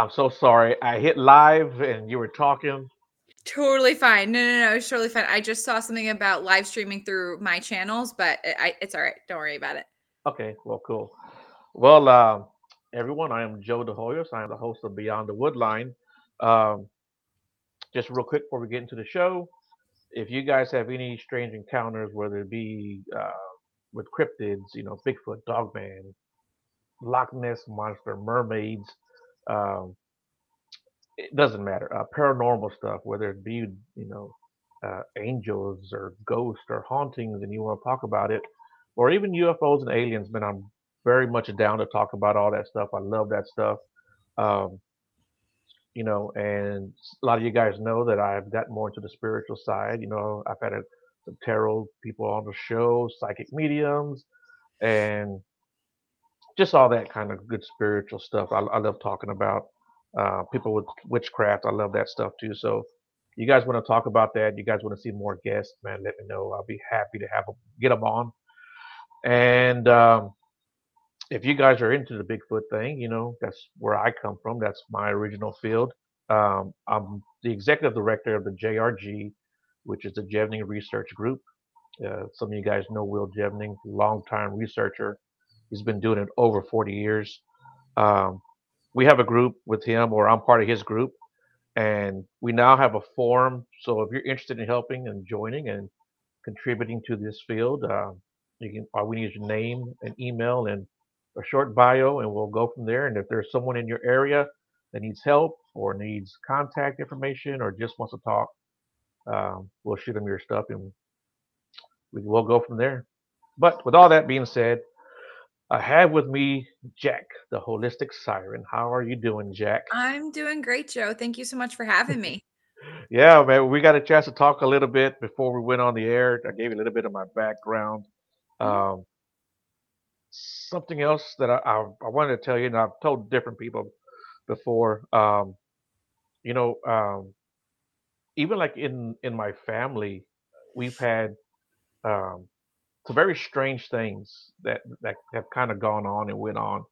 I'm so sorry. I hit live and you were talking. Totally fine. No, no, no. It's totally fine. I just saw something about live streaming through my channels, but I, I- it's all right. Don't worry about it. Okay, well, cool. Well, uh, everyone, I am Joe DeHoyos. I am the host of Beyond the Woodline. Um, just real quick before we get into the show, if you guys have any strange encounters, whether it be uh, with cryptids, you know, Bigfoot, Dogman, Loch Ness monster, mermaids, um, it doesn't matter. Uh, paranormal stuff, whether it be you know uh, angels or ghosts or hauntings, and you want to talk about it, or even UFOs and aliens, man, I'm very much down to talk about all that stuff. I love that stuff. Um, you know, and a lot of you guys know that I've gotten more into the spiritual side. You know, I've had a, some tarot people on the show, psychic mediums, and just all that kind of good spiritual stuff. I, I love talking about uh, people with witchcraft. I love that stuff too. So, you guys want to talk about that? You guys want to see more guests? Man, let me know. I'll be happy to have them, get them on. And um, if you guys are into the Bigfoot thing, you know that's where I come from. That's my original field. Um, I'm the executive director of the JRG, which is the Jevning Research Group. Uh, some of you guys know Will Jevning, longtime researcher. He's been doing it over 40 years. Um, we have a group with him, or I'm part of his group, and we now have a forum. So if you're interested in helping and joining and contributing to this field, uh, you can. All we need your name and email and a short bio, and we'll go from there. And if there's someone in your area that needs help or needs contact information or just wants to talk, um, we'll shoot them your stuff and we will go from there. But with all that being said, I have with me Jack, the Wholistic Siren. How are you doing, Jack? I'm doing great, Joe. Thank you so much for having me. Yeah, man, we got a chance to talk a little bit before we went on the air. I gave you a little bit of my background. Mhm. Um, something else that I, I, I wanted to tell you, and I've told different people before. Um, you know, um, even like in in my family, we've had um, some very strange things that that have kind of gone on and went on.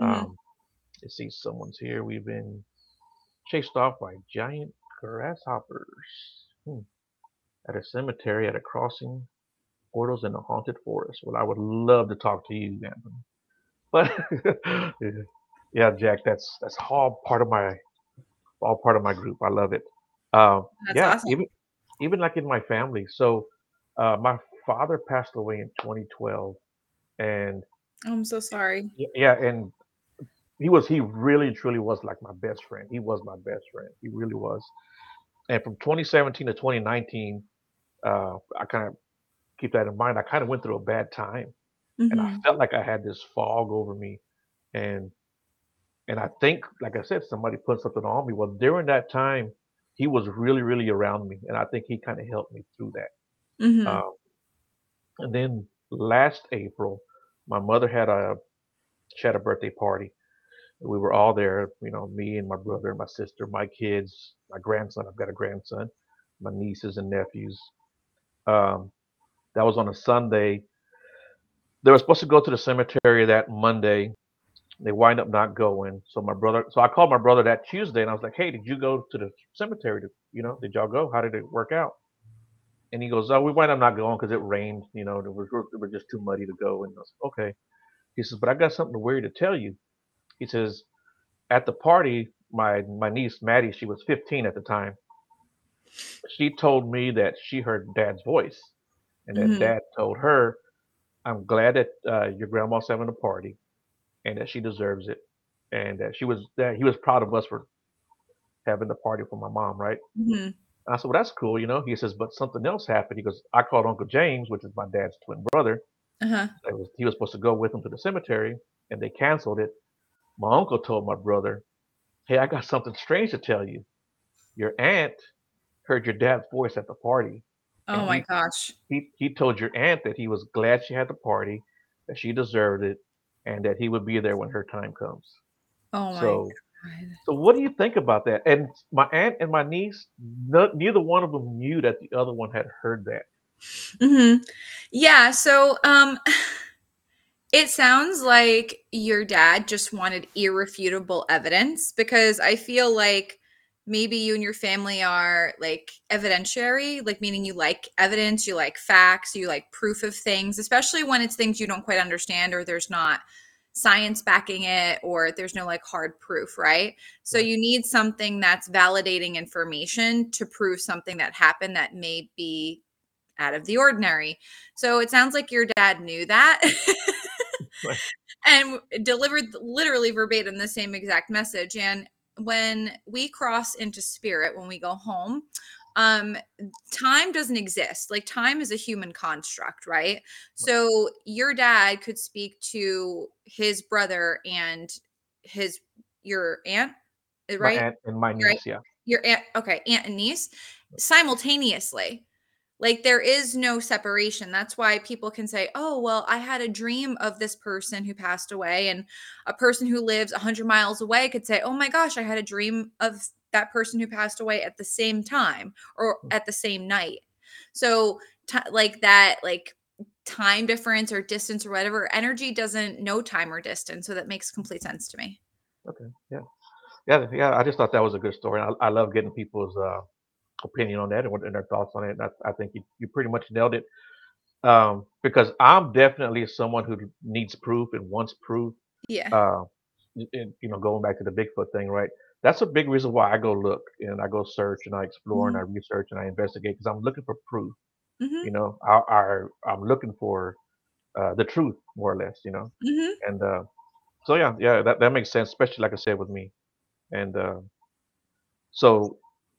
Mhm. Um, you see, someone's here. We've been chased off by giant grasshoppers hmm, at a cemetery at a crossing, portals in a haunted forest. Well, I would love to talk to you, Anthony. But yeah, Jack, that's that's all part of my all part of my group. I love it. That's yeah, awesome. even even like in my family. So uh, my father passed away in 2012, and Oh, I'm so sorry. yeah, and he was he really truly was like my best friend. He was my best friend. He really was. And from 2017 to 2019, uh, I kind of keep that in mind. I kind of went through a bad time, and I hmm felt like I had this fog over me, and and I think, like I said, somebody put something on me. Well, during that time, he was really, really around me, and I think he kind of helped me through that. hmm Um, and then last April, my mother had a she had a birthday party. We were all there, you know, me and my brother, my sister, my kids, my grandson. I've got a grandson, my nieces and nephews. Um, that was on a Sunday. They were supposed to go to the cemetery that Monday. They wind up not going. So my brother, so I called my brother that Tuesday, and I was like, "Hey, did you go to the cemetery? To, you know, did y'all go? How did it work out?" And he goes, "Oh, we wind up not going because it rained. You know, it was, it was just too muddy to go." And I was "Okay." He says, "But I got something weird to tell you." He says, "At the party, my my niece Maddie, she was 15 at the time. She told me that she heard Dad's voice, and that hmm Dad told her, "I'm glad that uh, your grandma's having a party, and that she deserves it, and that she was that he was proud of us for having the party for my mom, right?" hmm And I said, "Well, that's cool, you know." He says, "But something else happened." He goes, "I called Uncle James, which is my dad's twin brother. Uh-huh. Was he was supposed to go with him to the cemetery, and they canceled it. My uncle told my brother, "Hey, I got something strange to tell you. Your aunt heard your dad's voice at the party, Oh my he gosh. he he told your aunt that he was glad she had the party, that she deserved it, and that he would be there when her time comes." Oh my So God. So what do you think about that? And my aunt and my niece, no, neither one of them knew that the other one had heard that. hmm Yeah. So, um, It sounds like your dad just wanted irrefutable evidence because I feel like maybe you and your family are like evidentiary, like meaning you like evidence, you like facts, you like proof of things, especially when it's things you don't quite understand or there's not science backing it or there's no like hard proof, right? So you need something that's validating information to prove something that happened that may be out of the ordinary. So it sounds like your dad knew that. and delivered literally verbatim the same exact message and when we cross into spirit when we go home um time doesn't exist like time is a human construct right so your dad could speak to his brother and his your aunt right my aunt and my niece right? yeah your aunt okay aunt and niece simultaneously like there is no separation. That's why people can say, "Oh, well, I had a dream of this person who passed away." And a person who lives 100 miles away could say, "Oh my gosh, I had a dream of that person who passed away at the same time or Hmm. at the same night." So ti like that like time difference or distance or whatever, energy doesn't know time or distance, so that makes complete sense to me. okay yeah yeah yeah i just thought that was a good story i, I love getting people's uh opinion on that and, what, and their thoughts on it and I, I think you, you pretty much nailed it um because i'm definitely someone who needs proof and wants proof Yeah. uh and, you know going back to the bigfoot thing right that's a big reason why i go look and i go search and i explore and i Mhm. research and i investigate because i'm looking for proof Mhm. you know I, I i'm looking for uh the truth more or less you know Mhm. and uh so yeah yeah that, that makes sense especially like i said with me and uh so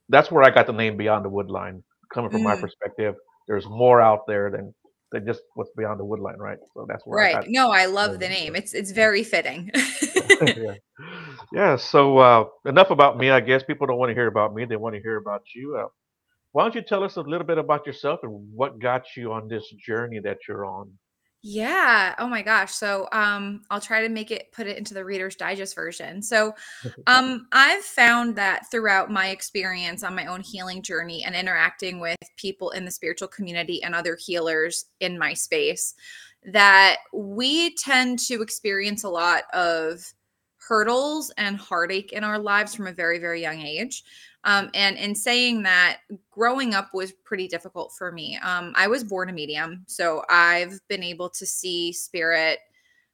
that's where i got the name beyond the woodline coming from my Mm. perspective there's more out there than than just what's beyond the woodline right so that's where i Right. got No, I love the name name. It's it's very fitting. yeah yeah so uh enough about me i guess people don't want to hear about me they want to hear about you uh, why don't you tell us a little bit about yourself and what got you on this journey that you're on Yeah. Oh my gosh. So, um, I'll try to make it put it into the Reader's Digest version. So, um, I've found that throughout my experience on my own healing journey and interacting with people in the spiritual community and other healers in my space, that we tend to experience a lot of hurdles and heartache in our lives from a very, very young age. Um, and in saying that, growing up was pretty difficult for me. Um, I was born a medium, so I've been able to see spirit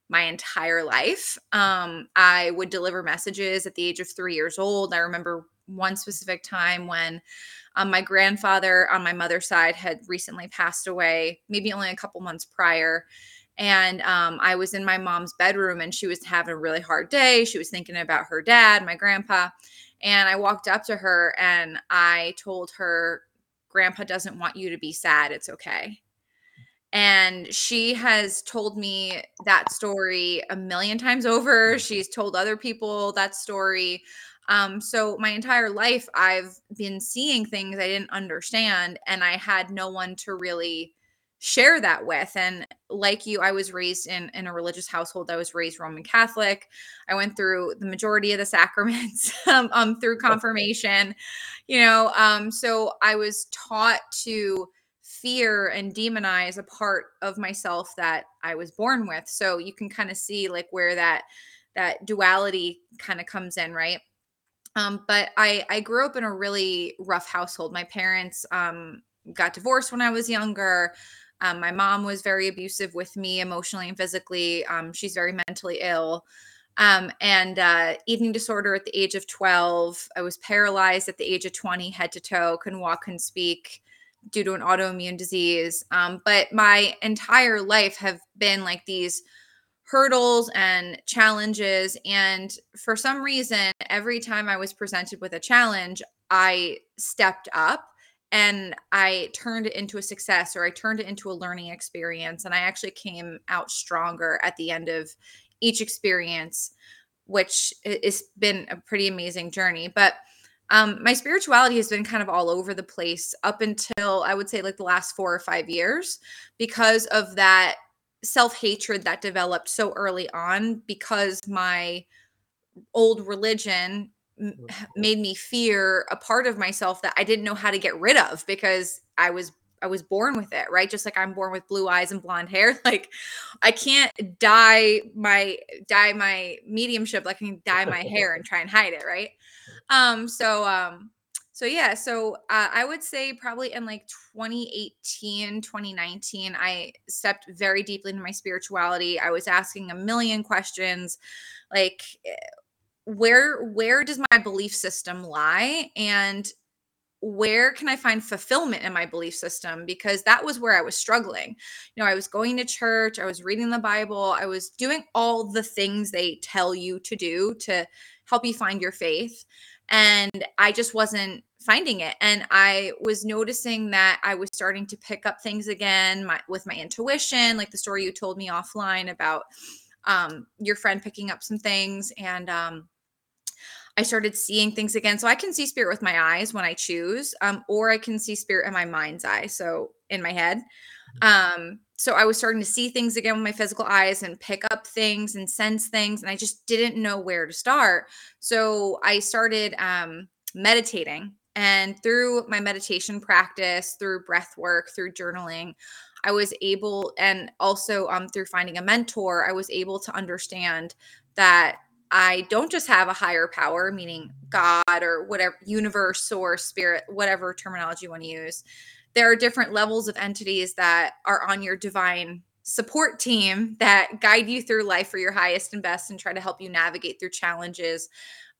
my entire life. Um, I would deliver messages at the age of three years old. I remember one specific time when um, my grandfather on my mother's side had recently passed away, maybe only a couple months prior. And um, I was in my mom's bedroom and she was having a really hard day. She was thinking about her dad, my grandpa. And I walked up to her and I told her, Grandpa doesn't want you to be sad. It's okay. And she has told me that story a million times over. She's told other people that story. Um, so my entire life, I've been seeing things I didn't understand, and I had no one to really share that with. And like you, I was raised in in a religious household. I was raised Roman Catholic. I went through the majority of the sacraments um, um, through confirmation. You know, um, so I was taught to fear and demonize a part of myself that I was born with. So you can kind of see like where that that duality kind of comes in, right? Um, but I I grew up in a really rough household. My parents um, got divorced when I was younger. Um, my mom was very abusive with me emotionally and physically. Um, she's very mentally ill. Um, and uh, eating disorder at the age of 12. I was paralyzed at the age of 20, head to toe, couldn't walk, couldn't speak due to an autoimmune disease. Um, but my entire life have been like these hurdles and challenges. And for some reason, every time I was presented with a challenge, I stepped up and I turned it into a success or I turned it into a learning experience. And I actually came out stronger at the end of each experience, which has been a pretty amazing journey. But um, my spirituality has been kind of all over the place up until I would say like the last four or five years because of that self hatred that developed so early on because my old religion made me fear a part of myself that I didn't know how to get rid of because I was I was born with it, right? Just like I'm born with blue eyes and blonde hair. Like I can't dye my dye my mediumship like I can dye my hair and try and hide it, right? Um so um so yeah, so uh, I would say probably in like 2018, 2019 I stepped very deeply into my spirituality. I was asking a million questions like eh, where where does my belief system lie and where can I find fulfillment in my belief system? Because that was where I was struggling. You know, I was going to church, I was reading the Bible, I was doing all the things they tell you to do to help you find your faith. And I just wasn't finding it. And I was noticing that I was starting to pick up things again my, with my intuition, like the story you told me offline about um, your friend picking up some things. And, um, I started seeing things again. So I can see spirit with my eyes when I choose, um, or I can see spirit in my mind's eye. So in my head. Mm-hmm. Um, so I was starting to see things again with my physical eyes and pick up things and sense things. And I just didn't know where to start. So I started um, meditating. And through my meditation practice, through breath work, through journaling, I was able, and also um, through finding a mentor, I was able to understand that I don't just have a higher power, meaning God or whatever, universe or spirit, whatever terminology you want to use. There are different levels of entities that are on your divine support team that guide you through life for your highest and best and try to help you navigate through challenges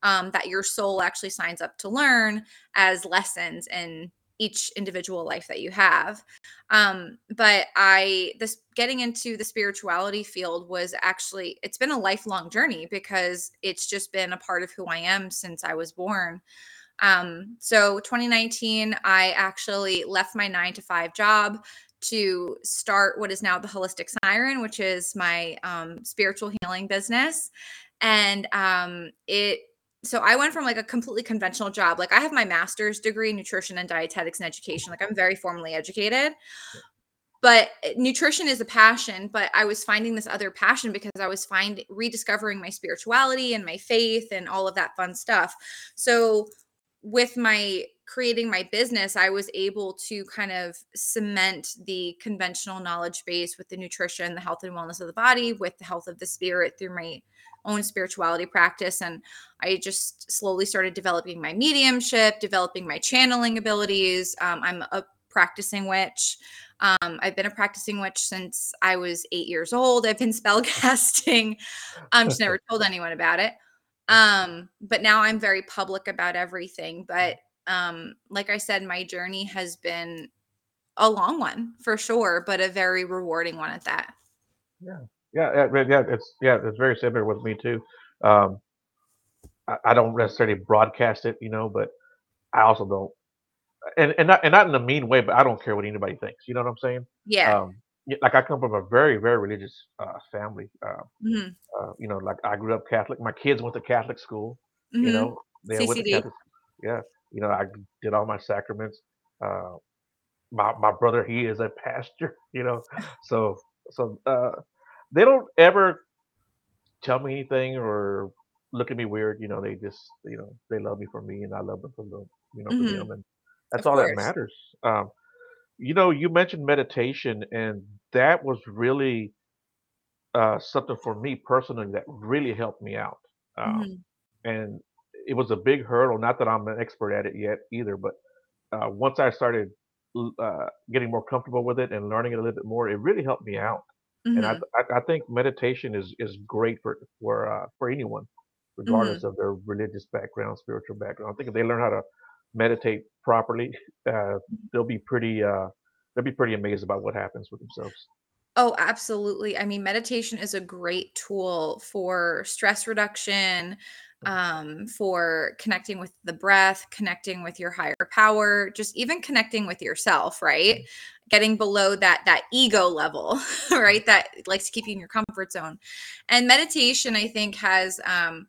um, that your soul actually signs up to learn as lessons and each individual life that you have. Um, but I, this getting into the spirituality field was actually, it's been a lifelong journey because it's just been a part of who I am since I was born. Um, so 2019, I actually left my nine to five job to start what is now the Wholistic Siren, which is my um, spiritual healing business. And um, it so I went from like a completely conventional job. Like I have my master's degree in nutrition and dietetics and education. Like I'm very formally educated. But eh, nutrition is a passion, but I was finding this other passion because I was finding rediscovering my spirituality and my faith and all of that fun stuff. So with my creating my business, I was able to kind of cement the conventional knowledge base with the nutrition, the health and wellness of the body, with the health of the spirit through my own spirituality practice. And I just slowly started developing my mediumship, developing my channeling abilities. Um, I'm a practicing witch. Um, I've been a practicing witch since I was eight years old. I've been spell casting. I'm just never told anyone about it. Um, but now I'm very public about everything. But um, like I said, my journey has been a long one for sure, but a very rewarding one at that. Yeah. Yeah, yeah, yeah, it's yeah, it's very similar with me too. Um, I, I don't necessarily broadcast it, you know, but I also don't, and and not and not in a mean way, but I don't care what anybody thinks. You know what I'm saying? Yeah. Um, like I come from a very very religious uh, family. Uh, hmm uh, you know, like I grew up Catholic. My kids went to Catholic school. You hmm know, they went to Catholic. Yeah, you know, I did all my sacraments. Uh, my my brother, he is a pastor. You know, so so uh, they don't ever tell me anything or look at me weird. You know, they just, you know, they love me for me and I love them for them, you know, for hmm them. And that's Of all that matters. Um, you know, you mentioned meditation and that was really uh, something for me personally that really helped me out. Um, hmm and it was a big hurdle. Not that I'm an expert at it yet either, but uh, once I started uh, getting more comfortable with it and learning it a little bit more, it really helped me out. And I, hmm I, I think meditation is, is great for for uh, for anyone, regardless hmm of their religious background, spiritual background. I think if they learn how to meditate properly, uh, they'll be pretty uh, they'll be pretty amazed about what happens with themselves. Oh, absolutely. I mean, meditation is a great tool for stress reduction, um, for connecting with the breath, connecting with your higher power, just even connecting with yourself, right? Getting below that that ego level, right? That likes to keep you in your comfort zone. And meditation, I think, has um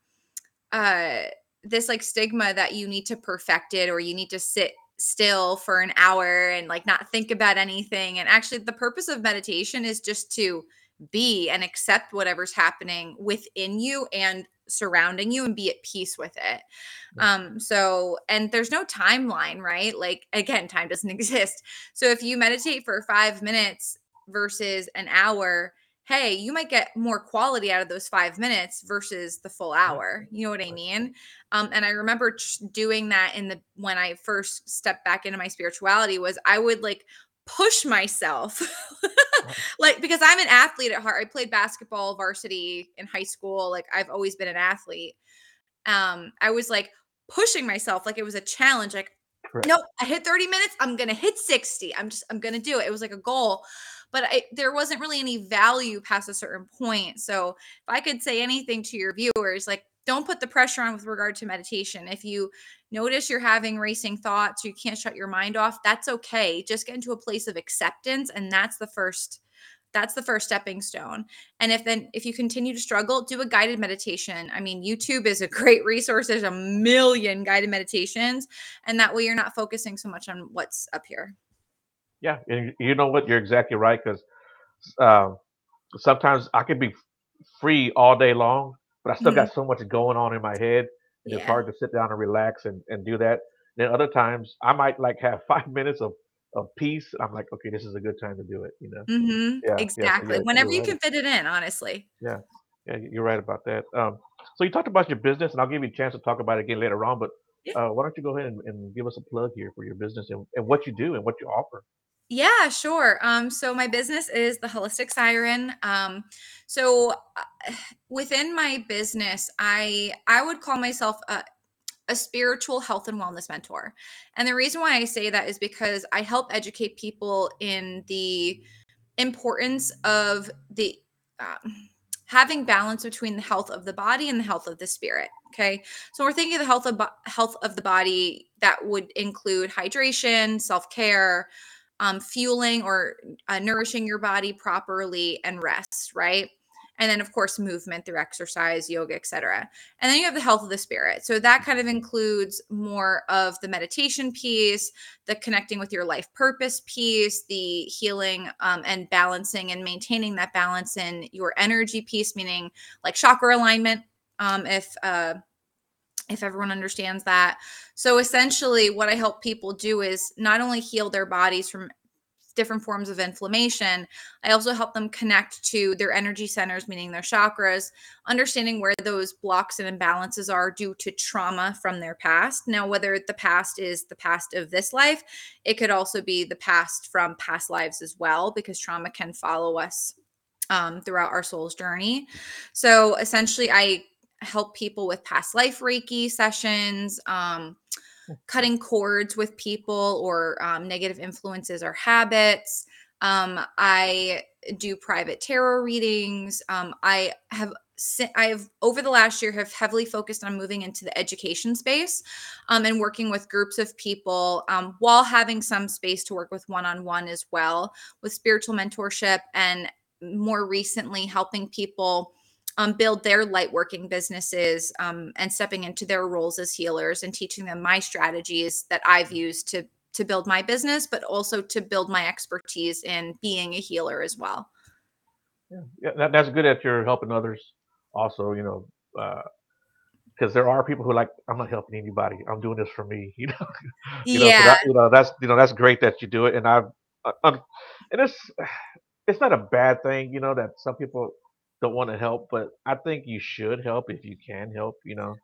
uh this like stigma that you need to perfect it or you need to sit still for an hour and like not think about anything and actually the purpose of meditation is just to be and accept whatever's happening within you and surrounding you and be at peace with it. Um, so, and there's no timeline, right? Like, again, time doesn't exist. So, if you meditate for five minutes versus an hour, hey, you might get more quality out of those five minutes versus the full hour. You know what I mean? Um, and I remember doing that in the when I first stepped back into my spirituality was I would like push myself like because i'm an athlete at heart i played basketball varsity in high school like i've always been an athlete um i was like pushing myself like it was a challenge like Correct. nope i hit 30 minutes i'm gonna hit 60 i'm just i'm gonna do it it was like a goal but I, there wasn't really any value past a certain point so if i could say anything to your viewers like don't put the pressure on with regard to meditation. If you notice you're having racing thoughts, you can't shut your mind off, that's okay. Just get into a place of acceptance and that's the first that's the first stepping stone. And if then if you continue to struggle, do a guided meditation. I mean, YouTube is a great resource. There's a million guided meditations and that way you're not focusing so much on what's up here. Yeah, and you know what? You're exactly right cuz um, sometimes I can be free all day long but I still mm-hmm. got so much going on in my head. Yeah. It's hard to sit down and relax and, and do that. Then other times I might like have five minutes of, of peace. I'm like, okay, this is a good time to do it, you know? Mm-hmm. Yeah, exactly. Yeah, so Whenever you right. can fit it in, honestly. Yeah. Yeah, you're right about that. Um, so you talked about your business, and I'll give you a chance to talk about it again later on. But uh, why don't you go ahead and, and, give us a plug here for your business and, and what you do and what you offer? Yeah, sure. Um, so my business is the Wholistic Siren. Um, so uh, within my business, I I would call myself a, a spiritual health and wellness mentor. And the reason why I say that is because I help educate people in the importance of the um, having balance between the health of the body and the health of the spirit. Okay, so we're thinking of the health of health of the body that would include hydration, self care um, fueling or uh, nourishing your body properly and rest, right? And then, of course, movement through exercise, yoga, etc. And then you have the health of the spirit. So that kind of includes more of the meditation piece, the connecting with your life purpose piece, the healing um, and balancing and maintaining that balance in your energy piece, meaning like chakra alignment. Um, if uh, if everyone understands that. So essentially, what I help people do is not only heal their bodies from different forms of inflammation, I also help them connect to their energy centers, meaning their chakras, understanding where those blocks and imbalances are due to trauma from their past. Now, whether the past is the past of this life, it could also be the past from past lives as well, because trauma can follow us um, throughout our soul's journey. So essentially, I help people with past life Reiki sessions, um, cutting cords with people or um, negative influences or habits. Um, I do private tarot readings. Um, I have I've over the last year have heavily focused on moving into the education space um, and working with groups of people um, while having some space to work with one-on-one as well with spiritual mentorship and more recently helping people um, build their light working businesses um, and stepping into their roles as healers and teaching them my strategies that I've used to to build my business, but also to build my expertise in being a healer as well. Yeah, yeah that, that's good that you're helping others. Also, you know, because uh, there are people who are like, I'm not helping anybody. I'm doing this for me. You know, you yeah. Know, so that, you know, that's you know that's great that you do it, and I've uh, um, and it's it's not a bad thing. You know that some people don't want to help, but I think you should help if you can help, you know.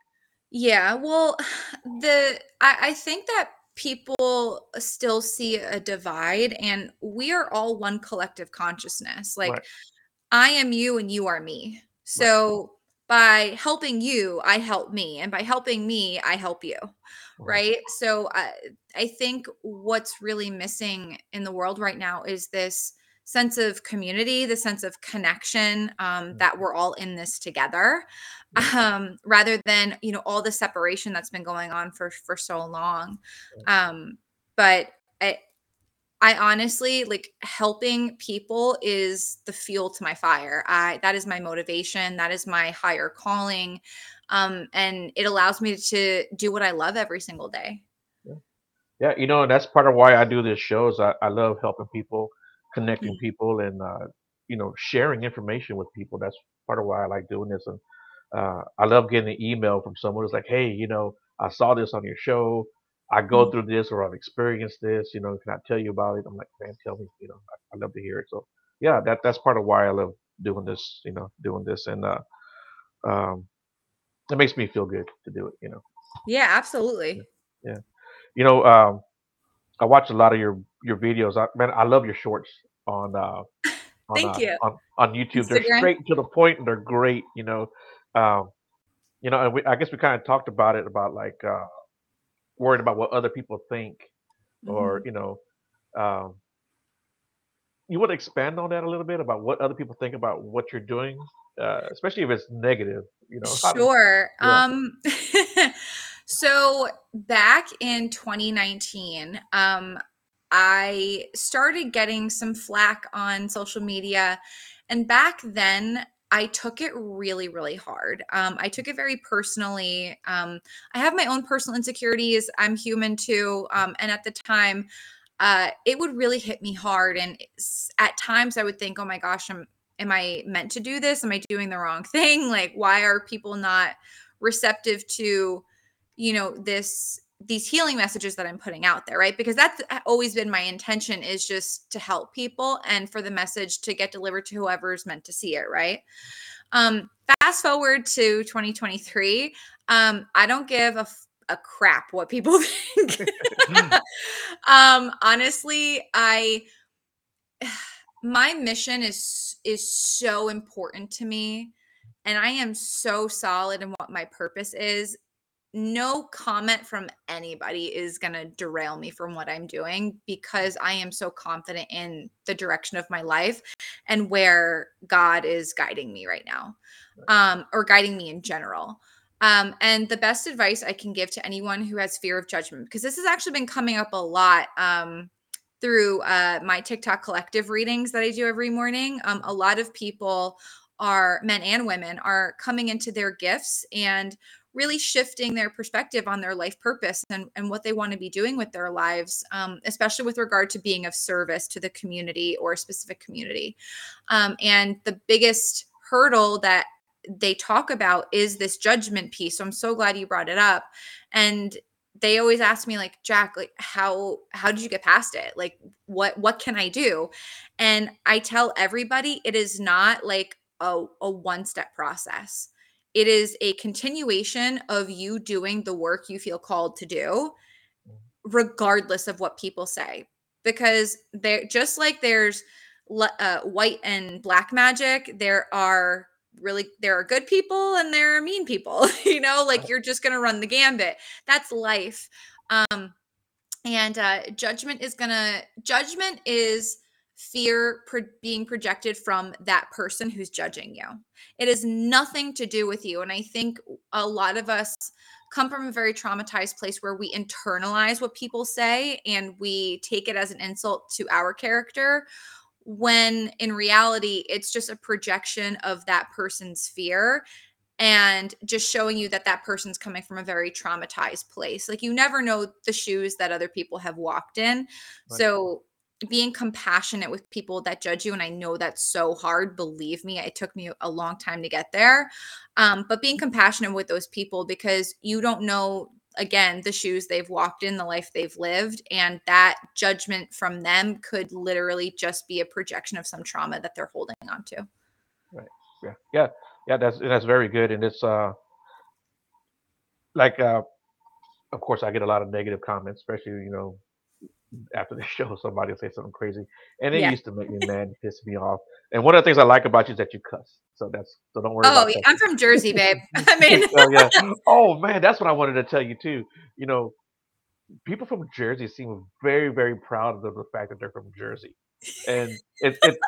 Yeah, well, the I, I think that people still see a divide and we are all one collective consciousness. Like right. I am you and you are me. So right. by helping you, I help me. And by helping me, I help you. Right. right? So I, I think what's really missing in the world right now is this sense of community, the sense of connection um, that mm-hmm. we're all in this together, um, rather than you know all the separation that's been going on for for so long. Um, but I, I honestly like helping people is the fuel to my fire. I that is my motivation. That is my higher calling, um, and it allows me to do what I love every single day. Yeah, yeah you know, that's part of why I do this show. Is I, I love helping people connecting people and uh, you know sharing information with people. That's part of why I like doing this. And uh, I love getting an email from someone who's like, hey, you know, I saw this on your show. I go Mhm. through this or I've experienced this. You know, can I tell you about it? I'm like, man, tell me. You know, I, I love to hear it. So yeah, that that's part of why I love doing this. You know, doing this and uh, um, it makes me feel good to do it. You know, Yeah, yeah, absolutely. yeah. You know, um, I watch a lot of your your videos. I, man, I love your shorts on uh, on Thank uh, you. on on YouTube. They're straight to the point and they're great. You know, um, you know, and we, I guess we kind of talked about it about like uh, worried about what other people think, or Mhm. you know, um, you want to expand on that a little bit about what other people think about what you're doing, uh, especially if it's negative. You know, Sure. yeah, Um, so back in 2019, um, I started getting some flack on social media. And back then, I took it really, really hard. Um, I took it very personally. Um, I have my own personal insecurities. I'm human too. Um, and at the time, uh, it would really hit me hard. And at times, I would think, oh my gosh, I'm am I meant to do this? Am I doing the wrong thing? Like, why are people not receptive to, you know, this these healing messages that I'm putting out there, right? Because that's always been my intention is just to help people and for the message to get delivered to whoever's meant to see it, right? Um, fast forward to 2023. Um, I don't give a, a crap what people think. um, honestly, I my mission is is so important to me and I am so solid in what my purpose is. No comment from anybody is going to derail me from what I'm doing because I am so confident in the direction of my life and where God is guiding me right now. Um or guiding me in general. Um and the best advice I can give to anyone who has fear of judgment because this has actually been coming up a lot um through uh, my TikTok collective readings that I do every morning. Um, a lot of people are men and women are coming into their gifts and really shifting their perspective on their life purpose and, and what they want to be doing with their lives, um, especially with regard to being of service to the community or a specific community. Um, and the biggest hurdle that they talk about is this judgment piece. So I'm so glad you brought it up. And they always ask me like jack like how how did you get past it like what what can i do and i tell everybody it is not like a, a one step process it is a continuation of you doing the work you feel called to do regardless of what people say. Because they're just like there's uh, white and black magic there are really there are good people and there are mean people you know like you're just going to run the gambit. That's life. Um and uh judgment is going to judgment is fear pro- being projected from that person who's judging you. It has nothing to do with you and i think a lot of us come from a very traumatized place where we internalize what people say and we take it as an insult to our character when in reality it's just a projection of that person's fear and just showing you that that person's coming from a very traumatized place. Like you never know the shoes that other people have walked in. Right, so being compassionate with people that judge you and i know that's so hard believe me it took me a long time to get there um, but being compassionate with those people because you don't know again the shoes they've walked in the life they've lived and that judgment from them could literally just be a projection of some trauma that they're holding on to right, yeah, yeah, yeah. That's that's very good, and it's uh like uh of course I get a lot of negative comments, especially you know after the show somebody will say something crazy, and it yeah used to make me mad, piss me off. And one of the things I like about you is that you cuss, so that's so don't worry oh yeah, i'm from jersey babe i mean so yeah. Oh man, that's what I wanted to tell you too. You know, people from Jersey seem very, very proud of the fact that they're from Jersey, and it, it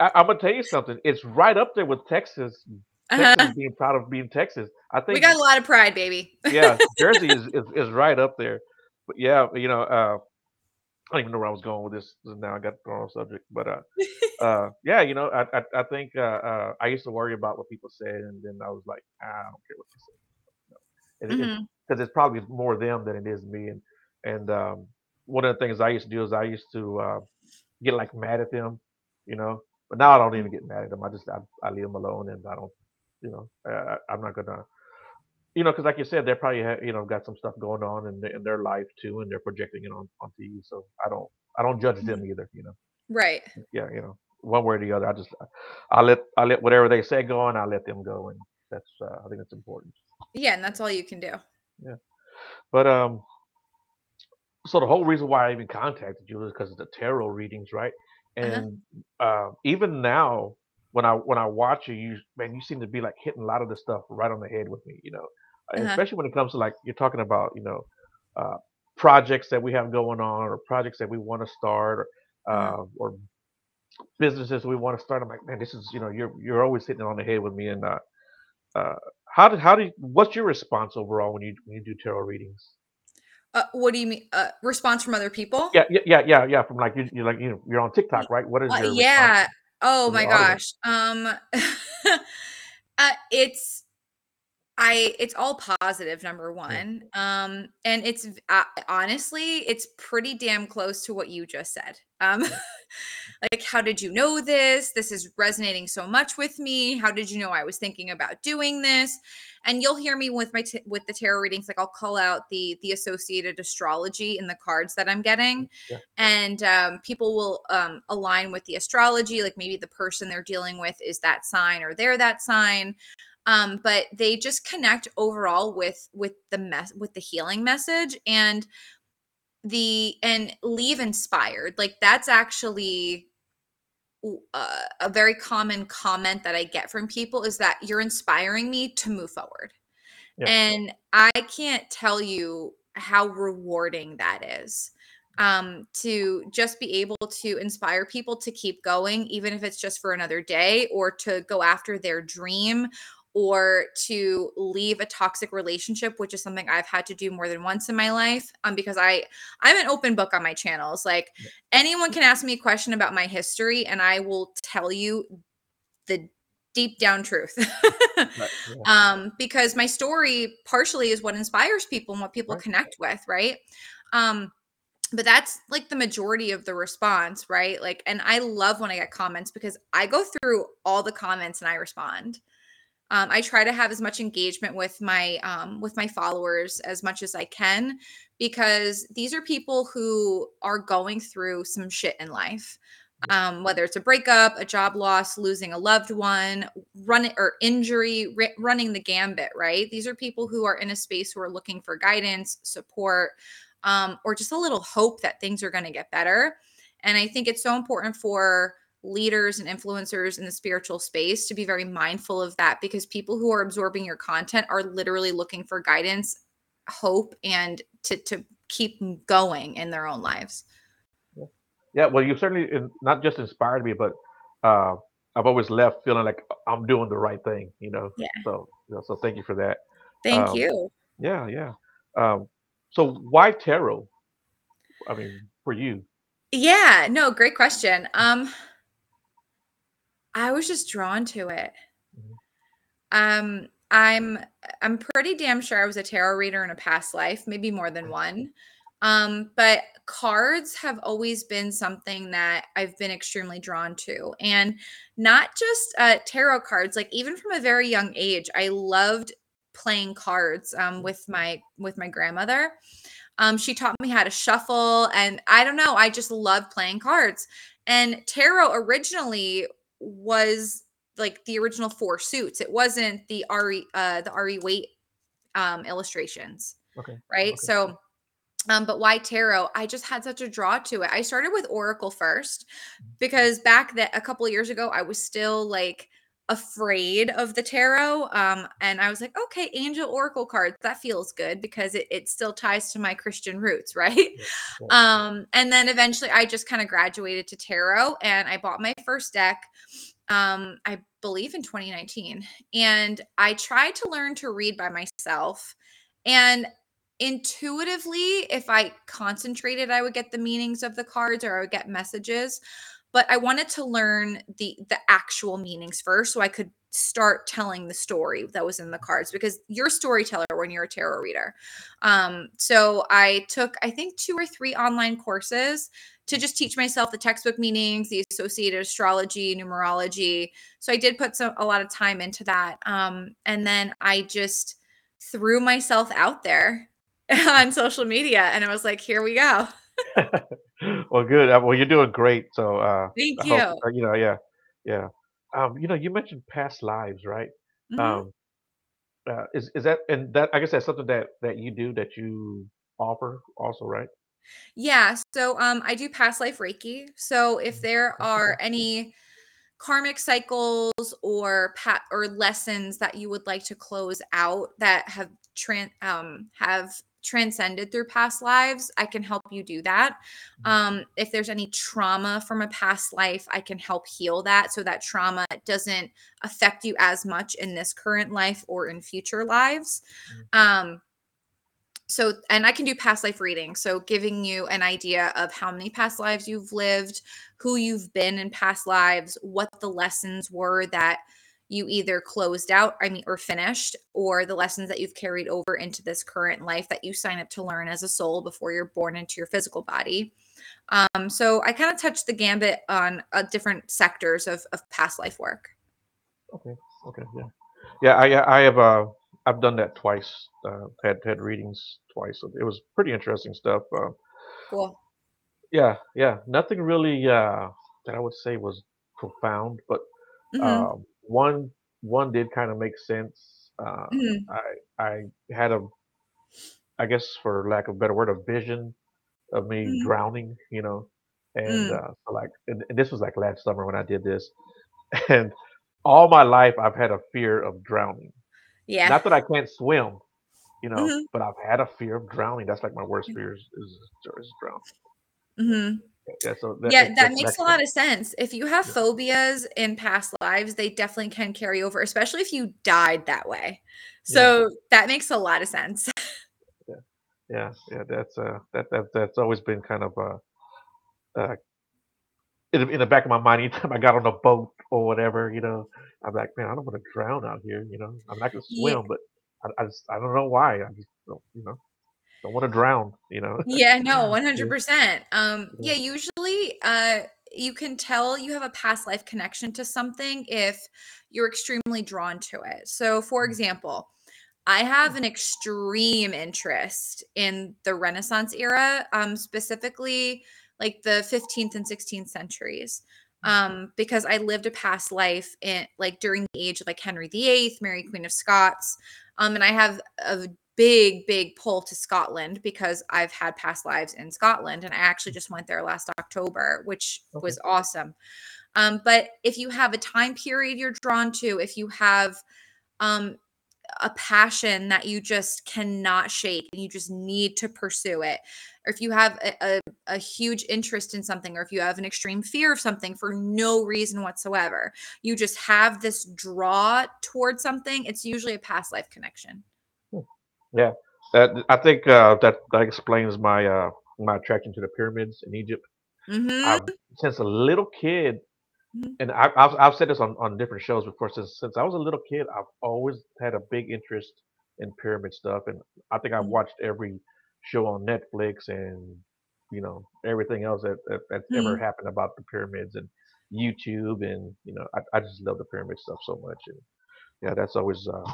I, I'm gonna tell you something. It's right up there with Texas. Texas uh-huh. being proud of being Texas. I think we got a lot of pride baby yeah, Jersey is, is, is right up there. But yeah, you know, uh, I don't even know where I was going with this. Now I got thrown off subject, but uh, uh, yeah, you know, I I, I think uh, uh, I used to worry about what people said, and then I was like, ah, I don't care what they say. and it hmm because it's probably more them than it is me. And and um, one of the things I used to do is I used to uh, get like mad at them, you know. But now I don't even get mad at them. I just I, I leave them alone and I don't you know, uh, I'm not gonna, you know, because like you said, they probably have, you know got some stuff going on in, the, in their life too, and they're projecting it on on TV. So I don't I don't judge Mhm. them either. You know, Right. yeah, you know, one way or the other. I just I let I let whatever they say go, and I let them go, and that's uh, I think that's important. Yeah, and that's all you can do. Yeah, but um, so the whole reason why I even contacted you is because of the tarot readings, right? Uh-huh. And uh, even now, when I when I watch you, you man, you seem to be like hitting a lot of the stuff right on the head with me, you know. Uh-huh. especially when it comes to like you're talking about, you know, uh, projects that we have going on, or projects that we want to start, or uh, or businesses we want to start. I'm like, man, this is you know, you're you're always hitting it on the head with me. And uh, uh, how did how do you, what's your response overall when you when you do tarot readings? Uh, what do you mean? Uh, response from other people? Yeah, yeah, yeah, yeah, yeah. From like you, you're like you know, you're on TikTok, right? What is uh, your response yeah. Oh my your audience? gosh. Um, uh, it's I it's all positive, number Yeah, 1. Um, and it's uh, honestly, it's pretty damn close to what you just said. Um, like, "How did you know this? This is resonating so much with me. How did you know I was thinking about doing this?" And you'll hear me with my t with the tarot readings, like, I'll call out the the associated astrology in the cards that I'm getting, yeah, and, um, people will, um, align with the astrology, like, maybe the person they're dealing with is that sign or they're that sign, um but they just connect overall with with the mess with the healing message and the and leave inspired. Like that's actually uh, a very common comment that i get from people is that you're inspiring me to move forward. Yeah, and i can't tell you how rewarding that is um to just be able to inspire people to keep going even if it's just for another day or to go after their dream or to leave a toxic relationship which is something i've had to do more than once in my life um because i i'm an open book on my channels. Like yeah. anyone can ask me a question about my history and i will tell you the deep down truth. Right, yeah, um because my story partially is what inspires people and what people right, connect with right? Um but that's like the majority of the response right? Like and i love when i get comments because i go through all the comments and i respond um, i try to have as much engagement with my um, with my followers as much as i can because these are people who are going through some shit in life. Um, whether it's a breakup a job loss losing a loved one run or injury ri- running the gambit right? These are people who are in a space who are looking for guidance support um, or just a little hope that things are going to get better. And i think it's so important for leaders and influencers in the spiritual space to be very mindful of that because people who are absorbing your content are literally looking for guidance, hope, and to to keep going in their own lives. yeah. Well, you certainly not just inspired me, but uh, I've always left feeling like I'm doing the right thing, you know. Yeah. So, so thank you for that. Thank Um, you. yeah, yeah. Um, so why tarot? I mean, for you. Yeah, no, great question. Um I was just drawn to it. Mhm, Um I'm I'm pretty damn sure I was a tarot reader in a past life, maybe more than one. Um but cards have always been something that I've been extremely drawn to and not just uh tarot cards like even from a very young age I loved playing cards um mhm, with my with my grandmother. Um she taught me how to shuffle and I don't know, I just loved playing cards. And tarot originally was like the original four suits. It wasn't the RE uh the Rider-Waite um illustrations, Okay. right? Okay. So um but why tarot? I just had such a draw to it. I started with oracle first because back that a couple of years ago I was still like afraid of the tarot um and I was like okay angel oracle cards that feels good because it, it still ties to my Christian roots right? Um and then eventually I just kind of graduated to tarot and I bought my first deck um I believe in 2019 and I tried to learn to read by myself and intuitively if I concentrated I would get the meanings of the cards or I would get messages but I wanted to learn the the actual meanings first so I could start telling the story that was in the cards because you're a storyteller when you're a tarot reader. Um, so I took I think two or three online courses to just teach myself the textbook meanings, the associated astrology, numerology. So I did put some a lot of time into that. Um, and then I just threw myself out there on social media and I was like, here we go. well, good. Uh, well, you're doing great. So, uh, Thank I hope, you. uh, you know, yeah, yeah. Um, you know, you mentioned past lives, right? Mhm. Um, uh, is is that and that I guess that's something that that you do that you offer also, right? Yeah, so um I do past life Reiki. So if Mhm. there are any karmic cycles or pat or lessons that you would like to close out that have tran um have transcended through past lives, I can help you do that. Mhm. Um if there's any trauma from a past life, I can help heal that so that trauma doesn't affect you as much in this current life or in future lives. Mhm. Um so and i can do past life reading so giving you an idea of how many past lives you've lived who you've been in past lives what the lessons were that you either closed out i mean or finished or the lessons that you've carried over into this current life that you sign up to learn as a soul before you're born into your physical body um, so i kind of touched the gambit on uh, different sectors of, of past life work Okay. Okay. Yeah. Yeah. I I have uh I've done that twice. Uh, had had readings twice. It was pretty interesting stuff. Uh, cool yeah. Yeah. Nothing really uh that I would say was profound, but hmm um, one one did kind of make sense. Uh, hmm I I had a I guess for lack of a better word, a vision of me hmm drowning, you know, and mm uh, like, and, this was like last summer when I did this, and all my life I've had a fear of drowning. yeah Not that I can't swim, you know, hmm but I've had a fear of drowning. That's like my worst fear is is, is drown. Yeah. So that Yeah, that makes a lot of sense. If you have Yeah, phobias in past lives, they definitely can carry over, especially if you died that way. yeah, So that makes a lot of sense. yeah, yeah. yeah, That's uh, that that that's always been kind of uh, uh in, the- in the back of my mind. Anytime I got on a boat or whatever, you know, I'm like, man, I don't want to drown out here. You know, I'm not gonna Yeah, swim, but I, I just I don't know why. I just don't, you know, don't want to drown. You know. yeah, no, 100%. Um, yeah. yeah, usually uh you can tell you have a past life connection to something if you're extremely drawn to it. So, for Mm, example, I have an extreme interest in the Renaissance era, um, specifically like the 15th and 16th centuries, mm, um, because I lived a past life in like during the age of like Henry VIII, Mary Queen of Scots, um, and I have a big, big pull to Scotland because I've had past lives in Scotland, and I actually mm. just went there last October, which Okay. was awesome. Um, but if you have a time period you're drawn to, if you have um a passion that you just cannot shake and you just need to pursue it or if you have a, a, a huge interest in something or if you have an extreme fear of something for no reason whatsoever you just have this draw towards something it's usually a past life connection. Yeah. That I think uh, that that explains my uh, my attraction to the pyramids in Egypt. hmm I've since a little kid, hmm and I, I've I've said this on, on different shows before. Since since I was a little kid, I've always had a big interest in pyramid stuff, and I think I've watched every show on Netflix and you know everything else that, that that's ever hmm happened about the pyramids and YouTube, and you know I, I just love the pyramid stuff so much, and yeah, that's always uh,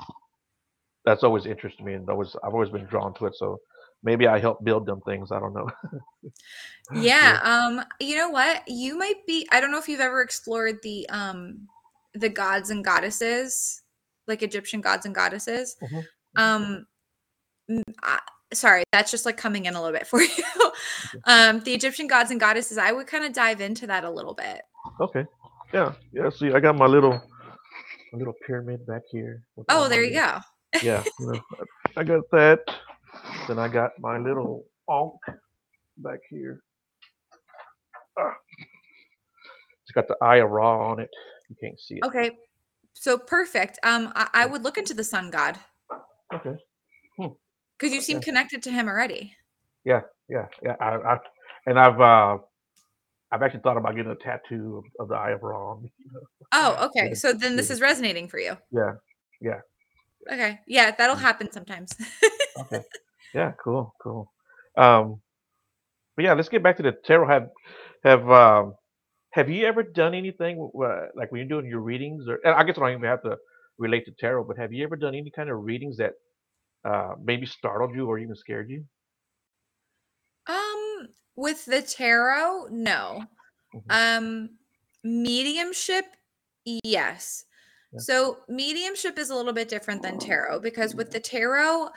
that's always interested me, and always I've always been drawn to it. So maybe I help build them things. I don't know. yeah. um you know what you might be i don't know if you've ever explored the um the gods and goddesses like egyptian gods and goddesses hmm um I sorry, that's just, like, coming in a little bit for you. Um, the Egyptian gods and goddesses, I would kinda dive into that a little bit. Okay. Yeah. Yeah. See, I got my little my little pyramid back here Oh, there you go. Yeah. You know, I got that. Then I got my little ankh back here. Ah, it's got the eye of Ra on it. You can't see it. Okay, so perfect. Um, I I would look into the sun god Okay. Hmm. because you seem Yeah. connected to him already. Yeah. Yeah. Yeah. I, I and I've uh I've actually thought about getting a tattoo of, of the eye of Ra. on You know. Oh, okay, Yeah. so then this is resonating for you. Yeah. Yeah. Okay, yeah, that'll happen sometimes. Okay. Yeah, cool, cool. Um, but yeah, let's get back to the tarot. Have have um have you ever done anything uh, like when you're doing your readings, or and I guess I don't even have to relate to tarot, but have you ever done any kind of readings that uh maybe startled you or even scared you? Um, with the tarot, no. hmm Um, mediumship, yes. Yeah. So mediumship is a little bit different than tarot because with the tarot,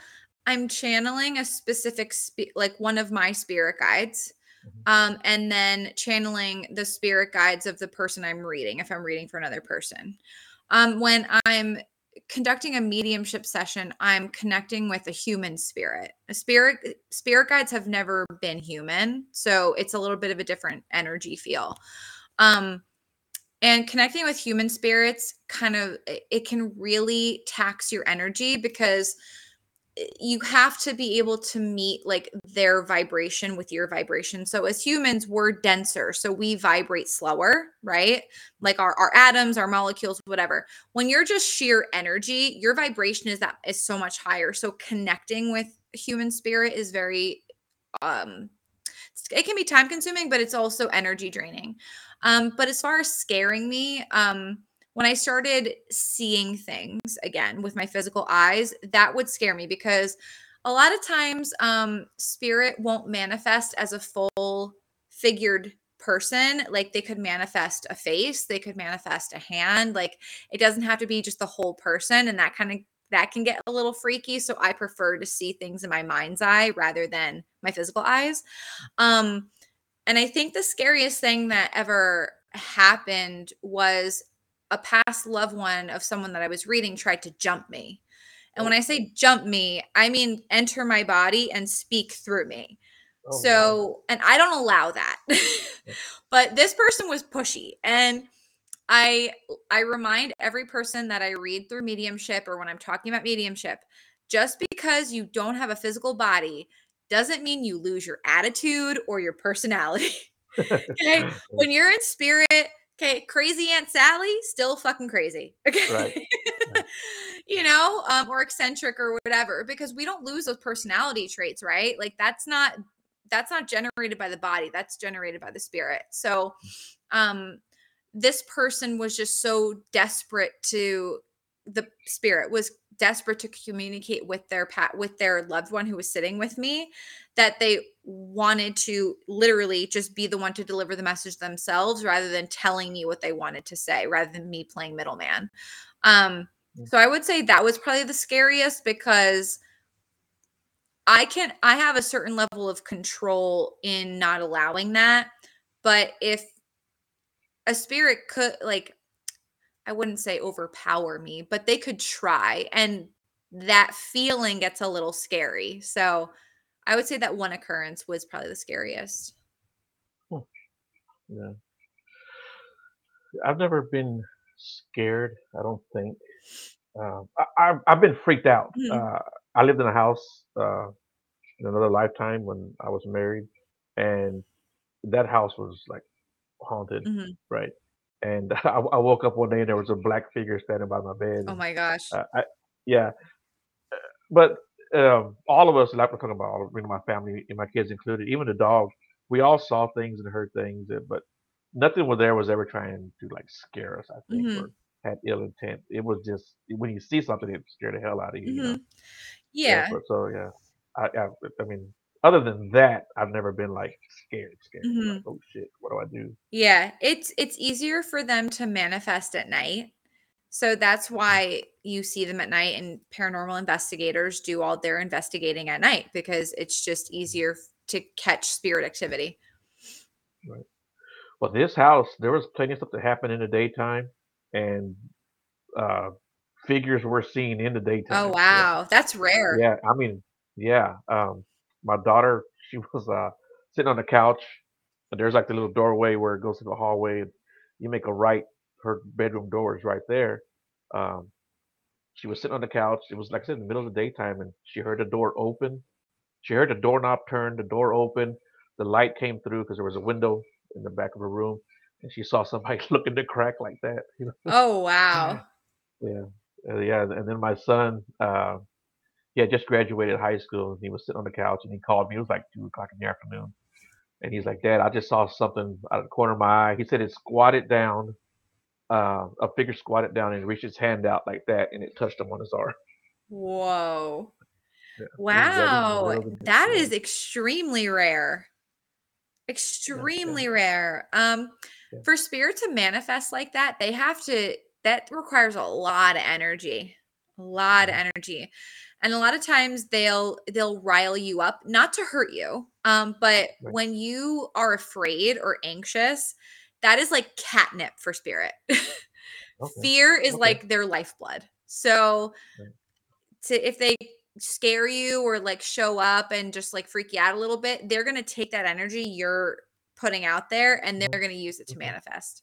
I'm channeling a specific spe- like one of my spirit guides. hmm Um, and then channeling the spirit guides of the person I'm reading if I'm reading for another person. Um, when I'm conducting a mediumship session, I'm connecting with a human spirit. A spirit spirit guides have never been human, so it's a little bit of a different energy feel. Um, and connecting with human spirits kind of it can really tax your energy because you have to be able to meet like their vibration with your vibration. So as humans, we're denser, so we vibrate slower, right? Like our our atoms, our molecules, whatever. When you're just sheer energy, your vibration is that is so much higher. So connecting with human spirit is very um it can be time consuming, but it's also energy draining. Um, but as far as scaring me, um, when I started seeing things again with my physical eyes, that would scare me because a lot of times um, spirit won't manifest as a full figured person. Like they could manifest a face, they could manifest a hand. Like it doesn't have to be just the whole person. And that kind of that can get a little freaky. So I prefer to see things in my mind's eye rather than my physical eyes. Um, and I think the scariest thing that ever happened was a past loved one of someone that I was reading tried to jump me. And when Oh, I say jump me, I mean enter my body and speak through me. oh wow. So, and I don't allow that. But this person was pushy and I I remind every person that I read through mediumship or when I'm talking about mediumship, just because you don't have a physical body doesn't mean you lose your attitude or your personality. okay? When you're in spirit, okay, crazy Aunt Sally, still fucking crazy. Right. Okay. Right. you know, um, or eccentric or whatever, because we don't lose those personality traits, right? Like that's not that's not generated by the body, that's generated by the spirit. So um this person was just so desperate to the spirit was desperate to communicate with their pat with their loved one who was sitting with me that they wanted to literally just be the one to deliver the message themselves rather than telling me what they wanted to say rather than me playing middleman. Um Mm, so i would say that was probably the scariest because i can i have a certain level of control in not allowing that but if a spirit could like I wouldn't say overpower me, but they could try and that feeling gets a little scary. So I would say that one occurrence was probably the scariest. hmm, Yeah. I've never been scared. I don't think. Um, I, I've I've been freaked out. Mhm, Uh, I lived in a house uh, in another lifetime when I was married, and that house was like haunted, mhm. right? And I, I woke up one day and there was a black figure standing by my bed, Oh my gosh. uh, I, yeah, but um, all of us, like we're talking about, all of you know, my family and my kids included, even the dog, we all saw things and heard things, but nothing was there was ever trying to like scare us. I think or Mhm, had ill intent. It was just when you see something, it scare the hell out of you, you know. mhm. Yeah, but so yeah, I, I I mean, other than that, I've never been like scared, scared. Like, Mhm. oh shit, what do I do? Yeah, it's it's easier for them to manifest at night. So that's why you see them at night and paranormal investigators do all their investigating at night because it's just easier to catch spirit activity. right. Well, this house, there was plenty of stuff that happened in the daytime, and uh, figures were seen in the Oh, daytime. Yeah, wow. That's rare. yeah. I mean, yeah. Um, my daughter, she was uh sitting on the couch, and there's like the little doorway where it goes to the hallway, and you make a right. Her bedroom door is right there. Um, she was sitting on the couch. It was like I said in the middle of the daytime, and she heard the door open. She heard the doorknob turn, the door open, the light came through because there was a window in the back of her room, and she saw somebody look in the crack like that. You Oh, wow. Yeah, uh, yeah. And then my son, uh, he had just graduated high school, and he was sitting on the couch, and he called me. It was like two o'clock in the afternoon, and he's like, Dad, I just saw something out of the corner of my eye. He said it squatted down, uh, a figure squatted down and reached his hand out like that, and it touched him on his arm. Whoa. Yeah, it was really, Wow. That is extremely rare. yeah, yeah, Extremely rare. Um, yeah. for spirit to manifest like that, they have to, that requires a lot of energy. A lot of Mhm. energy. And a lot of times they'll they'll rile you up, not to hurt you. Um, but Right. when you are afraid or anxious, that is like catnip for spirit. Okay. Fear is Okay. like their lifeblood. So Right. to if they scare you or like show up and just like freak you out a little bit, they're going to take that energy you're putting out there and Mhm. they're going to use it to Okay. manifest.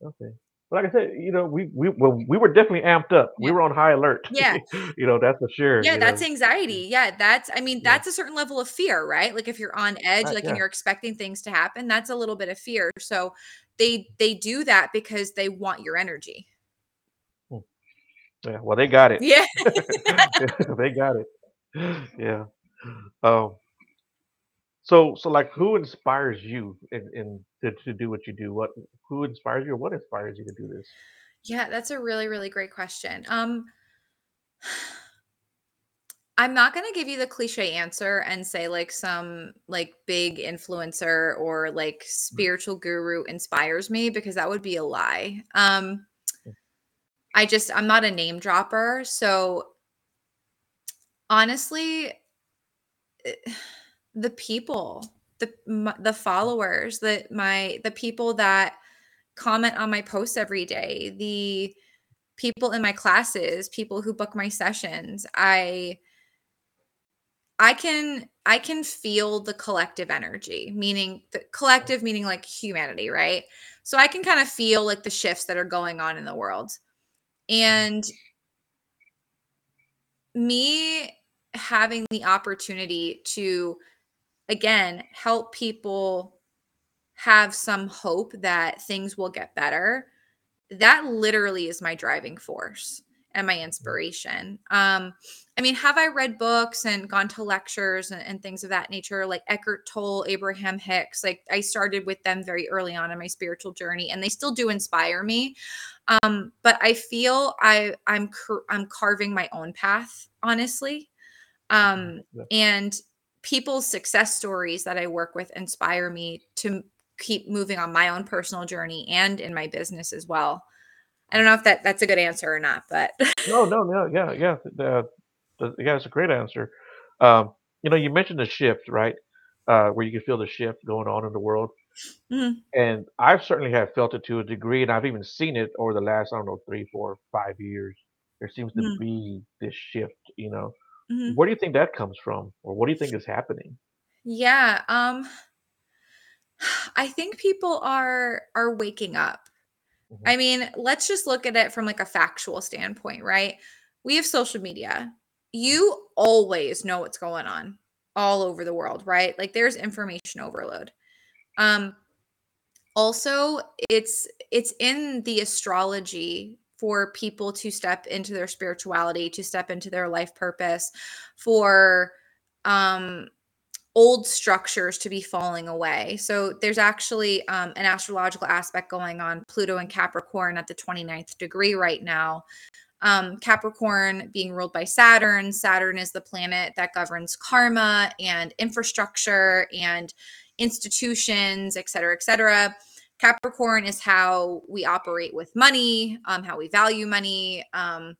Okay. Like I said, you know, we we well, we were definitely amped up. We were on high alert. Yeah. you know, that's for sure. Yeah, that's know. anxiety. Yeah, that's I mean, Yeah. that's a certain level of fear, right? Like if you're on edge, Right. like and Yeah. you're expecting things to happen, that's a little bit of fear. So they they do that because they want your energy. Hmm. Yeah. Well, they got it. Yeah. they got it. Yeah. Um. So so like, who inspires you in in to, to do what you do? What who inspires you? Or what inspires you to do this? Yeah, that's a really, really great question. Um, I'm not going to give you the cliche answer and say like some like big influencer or like spiritual guru inspires me because that would be a lie. Um, I just I'm not a name dropper, so honestly, eh, the people, the m- the followers, the my the people that comment on my posts every day, the people in my classes, people who book my sessions. I I can I can feel the collective energy, meaning the collective meaning like humanity, right? So I can kind of feel like the shifts that are going on in the world. And me having the opportunity to again help people have some hope that things will get better. That literally is my driving force and my inspiration. Um i mean have i read books and gone to lectures and, and things of that nature like eckhart tolle abraham hicks? Like i started with them very early on in my spiritual journey and they still do inspire me. Um but i feel i i'm i'm carving my own path honestly. Um Yeah. and people's success stories that i work with inspire me to keep moving on my own personal journey and in my business as well i don't know if that that's a good answer or not but No, no, no. Yeah, yeah. The, the, yeah, it's a great answer. Um, you know, you mentioned the shift, right? Uh, where you can feel the shift going on in the world. Mhm, And I've certainly have felt it to a degree, and I've even seen it over the last, I don't know, three, four, five years. There seems to mhm, be this shift, you know. Mhm. Where do you think that comes from? Or what do you think is happening? yeah um i think people are are waking up Mhm. I mean, let's just look at it from like a factual standpoint, right? We have social media. You always know what's going on all over the world, right? Like there's information overload. Um also, it's it's in the astrology for people to step into their spirituality, to step into their life purpose, for um old structures to be falling away. So there's actually um, an astrological aspect going on Pluto and Capricorn at the 29th degree right now. Um, Capricorn being ruled by Saturn. Saturn is the planet that governs karma and infrastructure and institutions, et cetera, et cetera. Capricorn is how we operate with money, um, how we value money, um,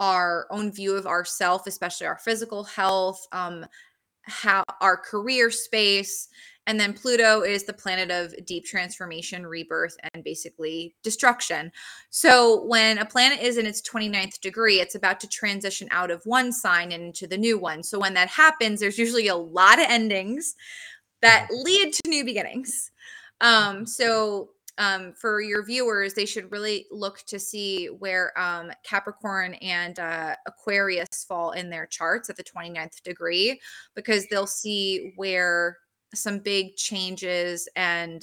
our own view of ourself, especially our physical health, um, how our career space and then pluto is the planet of deep transformation rebirth and basically destruction. So when a planet is in its 29th degree it's about to transition out of one sign and into the new one. So when that happens there's usually a lot of endings that lead to new beginnings um so um, for your viewers, they should really look to see where um, Capricorn and uh, Aquarius fall in their charts at the 29th degree, because they'll see where some big changes and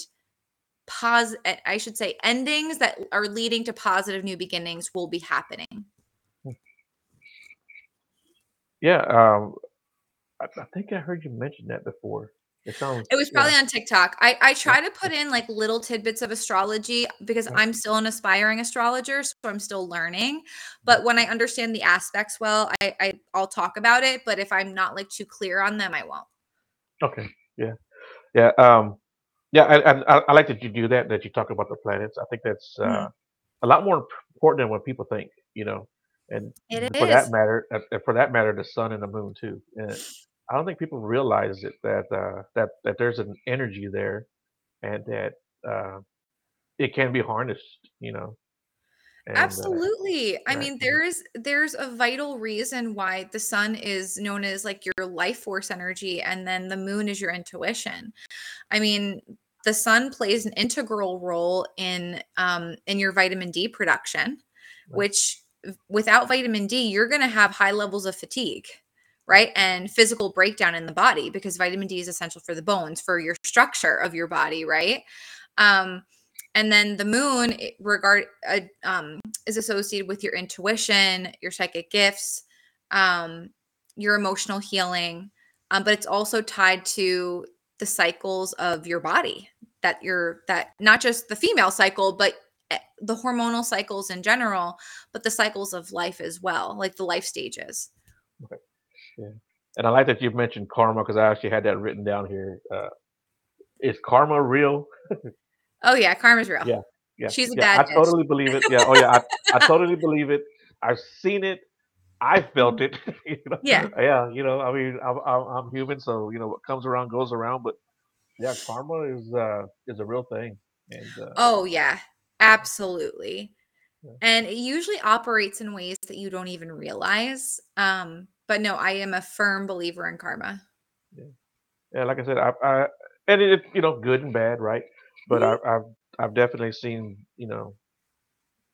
pause i should say endings that are leading to positive new beginnings will be happening. Yeah, um, I, I think I heard you mention that before. It sounds. It was Yeah. probably on TikTok. I I try to put in like little tidbits of astrology because Yeah. I'm still an aspiring astrologer, so I'm still learning. Mm-hmm. But when I understand the aspects well, I, I I'll talk about it. But if I'm not like too clear on them, I won't. Okay. Yeah. Yeah. Um. Yeah. I, I I I like that you do that. That you talk about the planets. I think that's uh, a lot more important than what people think. You know, and It for that matter, uh, uh, for that matter, the sun and the moon too. And I don't think people realize it that uh, that that there's an energy there, and that uh, it can be harnessed. You know, and uh, Absolutely. I mean, there is there's a vital reason why the sun is known as like your life force energy and then the moon is your intuition. I mean, the sun plays an integral role in um in your vitamin D production, Right. which without vitamin D, you're going to have high levels of fatigue, right? And physical breakdown in the body because vitamin D is essential for the bones, for your structure of your body, right? Um and then the moon regard uh, um, is associated with your intuition, your psychic gifts, um, your emotional healing, um, but it's also tied to the cycles of your body that you're that not just the female cycle, but eh, the hormonal cycles in general, but the cycles of life as well, like the life stages. Okay. Yeah. And I like that you mentioned karma because I actually had that written down here. Uh, is karma real? Oh yeah, karma's real. Yeah. Yeah. She's a Yeah. I bitch. totally believe it. Yeah. Oh yeah. I, I totally believe it. I've seen it. I felt it. you know? Yeah. Yeah. You know. I mean, I'm, I'm I'm human, so you know what comes around goes around. But yeah, karma is uh is a real thing, and uh, Oh yeah, absolutely. yeah. And it usually operates in ways that you don't even realize. Um, but no, I am a firm believer in karma. yeah. Yeah, like I said, I, I and it, you know, good and bad, right? But I, Mhm. I've I've definitely seen, you know,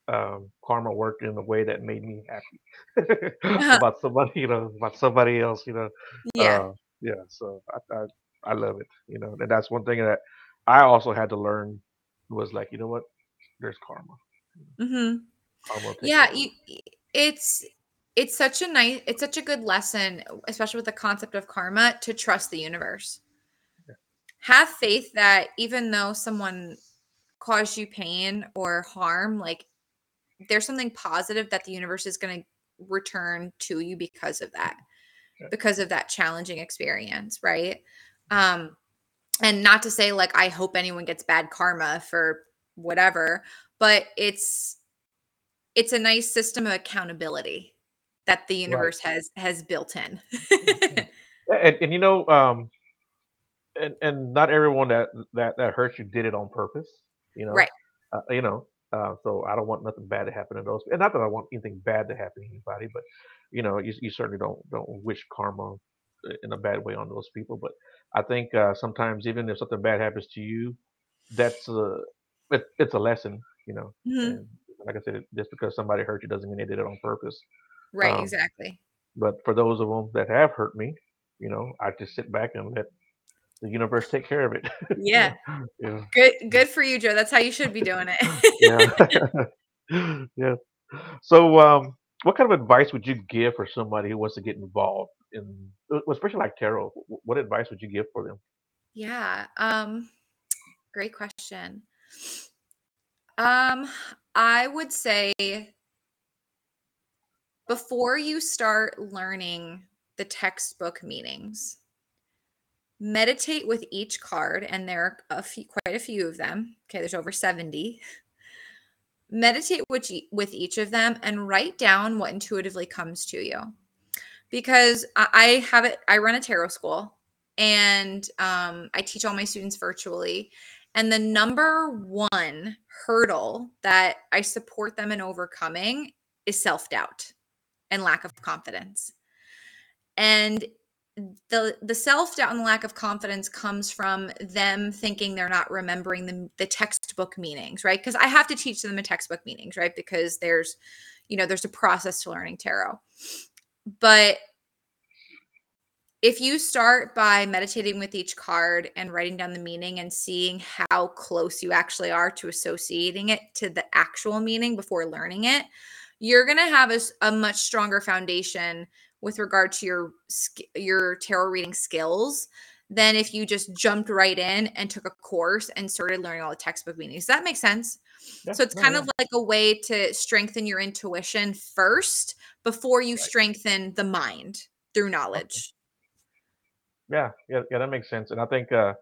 um, karma work in a way that made me happy about somebody, you know, about somebody else, you know. yeah. Uh, yeah, so I, I I love it, you know, and that's one thing that I also had to learn was like, you know what, there's karma. Mm-hmm. Karma Yeah, you, it's it's such a nice it's such a good lesson, especially with the concept of karma, to trust the universe. Have faith that even though someone caused you pain or harm, like there's something positive that the universe is going to return to you because of that. Yeah. because of that challenging experience, right? Um, and not to say like I hope anyone gets bad karma for whatever, but it's it's a nice system of accountability that the Right. universe has has built in. Mhm. And, and you know, um, and and not everyone that that that hurts you did it on purpose. You know, right. uh, you know. Uh, so I don't want nothing bad to happen to those. And not that I want anything bad to happen to anybody, but you know, you, you certainly don't don't wish karma uh, in a bad way on those people. But I think uh, sometimes even if something bad happens to you, that's a it, it's a lesson. You know, Mhm. and like I said, just because somebody hurt you doesn't mean they did it on purpose. Right, Um, exactly. but for those of them that have hurt me, you know, I just sit back and let the universe take care of it. Yeah. yeah, Good good for you, Joe. That's how you should be doing it. yeah, yeah. So, um, what kind of advice would you give for somebody who wants to get involved in, especially like tarot? What advice would you give for them? yeah. Um great question. Um I would say before you start learning the textbook meanings, meditate with each card, and there are a few, quite a few of them. Okay, there's over 70. Meditate with, with each of them and write down what intuitively comes to you. Because I, have it, I run a tarot school and um, I teach all my students virtually. And the number one hurdle that I support them in overcoming is self doubt and lack of confidence. And the the self doubt and the lack of confidence comes from them thinking they're not remembering the, the textbook meanings, right? Because I have to teach them the textbook meanings, right? Because there's, you know, there's a process to learning tarot. But if you start by meditating with each card and writing down the meaning and seeing how close you actually are to associating it to the actual meaning before learning it, you're going to have a much stronger foundation with regard to your your tarot reading skills than if you just jumped right in and took a course and started learning all the textbook meanings. Does that make sense? Yeah, So it's kind yeah, of like a way to strengthen your intuition first before you right. strengthen the mind through Okay. knowledge. Yeah, yeah, yeah, that makes sense. And I think uh,